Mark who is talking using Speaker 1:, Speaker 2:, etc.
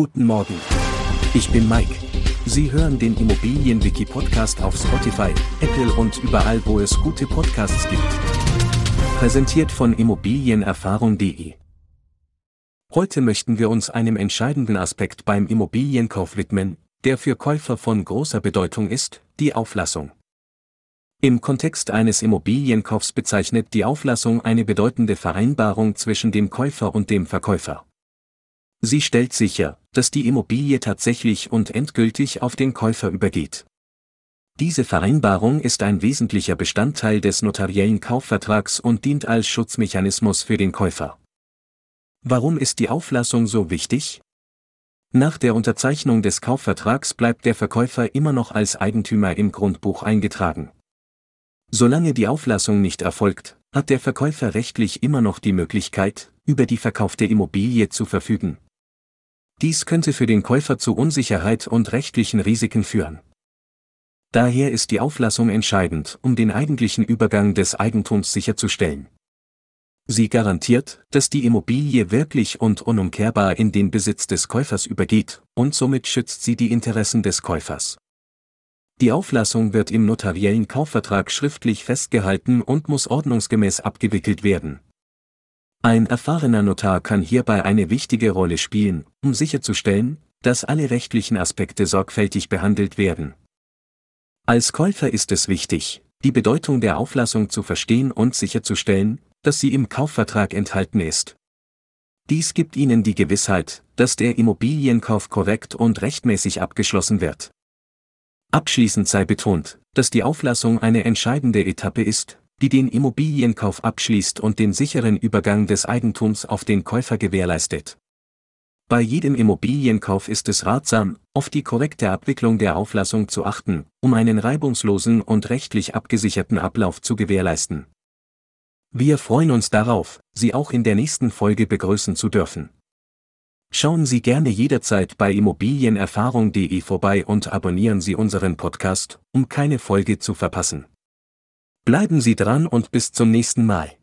Speaker 1: Guten Morgen. Ich bin Mike. Sie hören den Immobilienwiki-Podcast auf Spotify, Apple und überall, wo es gute Podcasts gibt. Präsentiert von Immobilienerfahrung.de. Heute möchten wir uns einem entscheidenden Aspekt beim Immobilienkauf widmen, der für Käufer von großer Bedeutung ist, die Auflassung. Im Kontext eines Immobilienkaufs bezeichnet die Auflassung eine bedeutende Vereinbarung zwischen dem Käufer und dem Verkäufer. Sie stellt sicher, dass die Immobilie tatsächlich und endgültig auf den Käufer übergeht. Diese Vereinbarung ist ein wesentlicher Bestandteil des notariellen Kaufvertrags und dient als Schutzmechanismus für den Käufer. Warum ist die Auflassung so wichtig? Nach der Unterzeichnung des Kaufvertrags bleibt der Verkäufer immer noch als Eigentümer im Grundbuch eingetragen. Solange die Auflassung nicht erfolgt, hat der Verkäufer rechtlich immer noch die Möglichkeit, über die verkaufte Immobilie zu verfügen. Dies könnte für den Käufer zu Unsicherheit und rechtlichen Risiken führen. Daher ist die Auflassung entscheidend, um den eigentlichen Übergang des Eigentums sicherzustellen. Sie garantiert, dass die Immobilie wirklich und unumkehrbar in den Besitz des Käufers übergeht, und somit schützt sie die Interessen des Käufers. Die Auflassung wird im notariellen Kaufvertrag schriftlich festgehalten und muss ordnungsgemäß abgewickelt werden. Ein erfahrener Notar kann hierbei eine wichtige Rolle spielen, um sicherzustellen, dass alle rechtlichen Aspekte sorgfältig behandelt werden. Als Käufer ist es wichtig, die Bedeutung der Auflassung zu verstehen und sicherzustellen, dass sie im Kaufvertrag enthalten ist. Dies gibt Ihnen die Gewissheit, dass der Immobilienkauf korrekt und rechtmäßig abgeschlossen wird. Abschließend sei betont, dass die Auflassung eine entscheidende Etappe ist, die den Immobilienkauf abschließt und den sicheren Übergang des Eigentums auf den Käufer gewährleistet. Bei jedem Immobilienkauf ist es ratsam, auf die korrekte Abwicklung der Auflassung zu achten, um einen reibungslosen und rechtlich abgesicherten Ablauf zu gewährleisten. Wir freuen uns darauf, Sie auch in der nächsten Folge begrüßen zu dürfen. Schauen Sie gerne jederzeit bei immobilienerfahrung.de vorbei und abonnieren Sie unseren Podcast, um keine Folge zu verpassen. Bleiben Sie dran und bis zum nächsten Mal.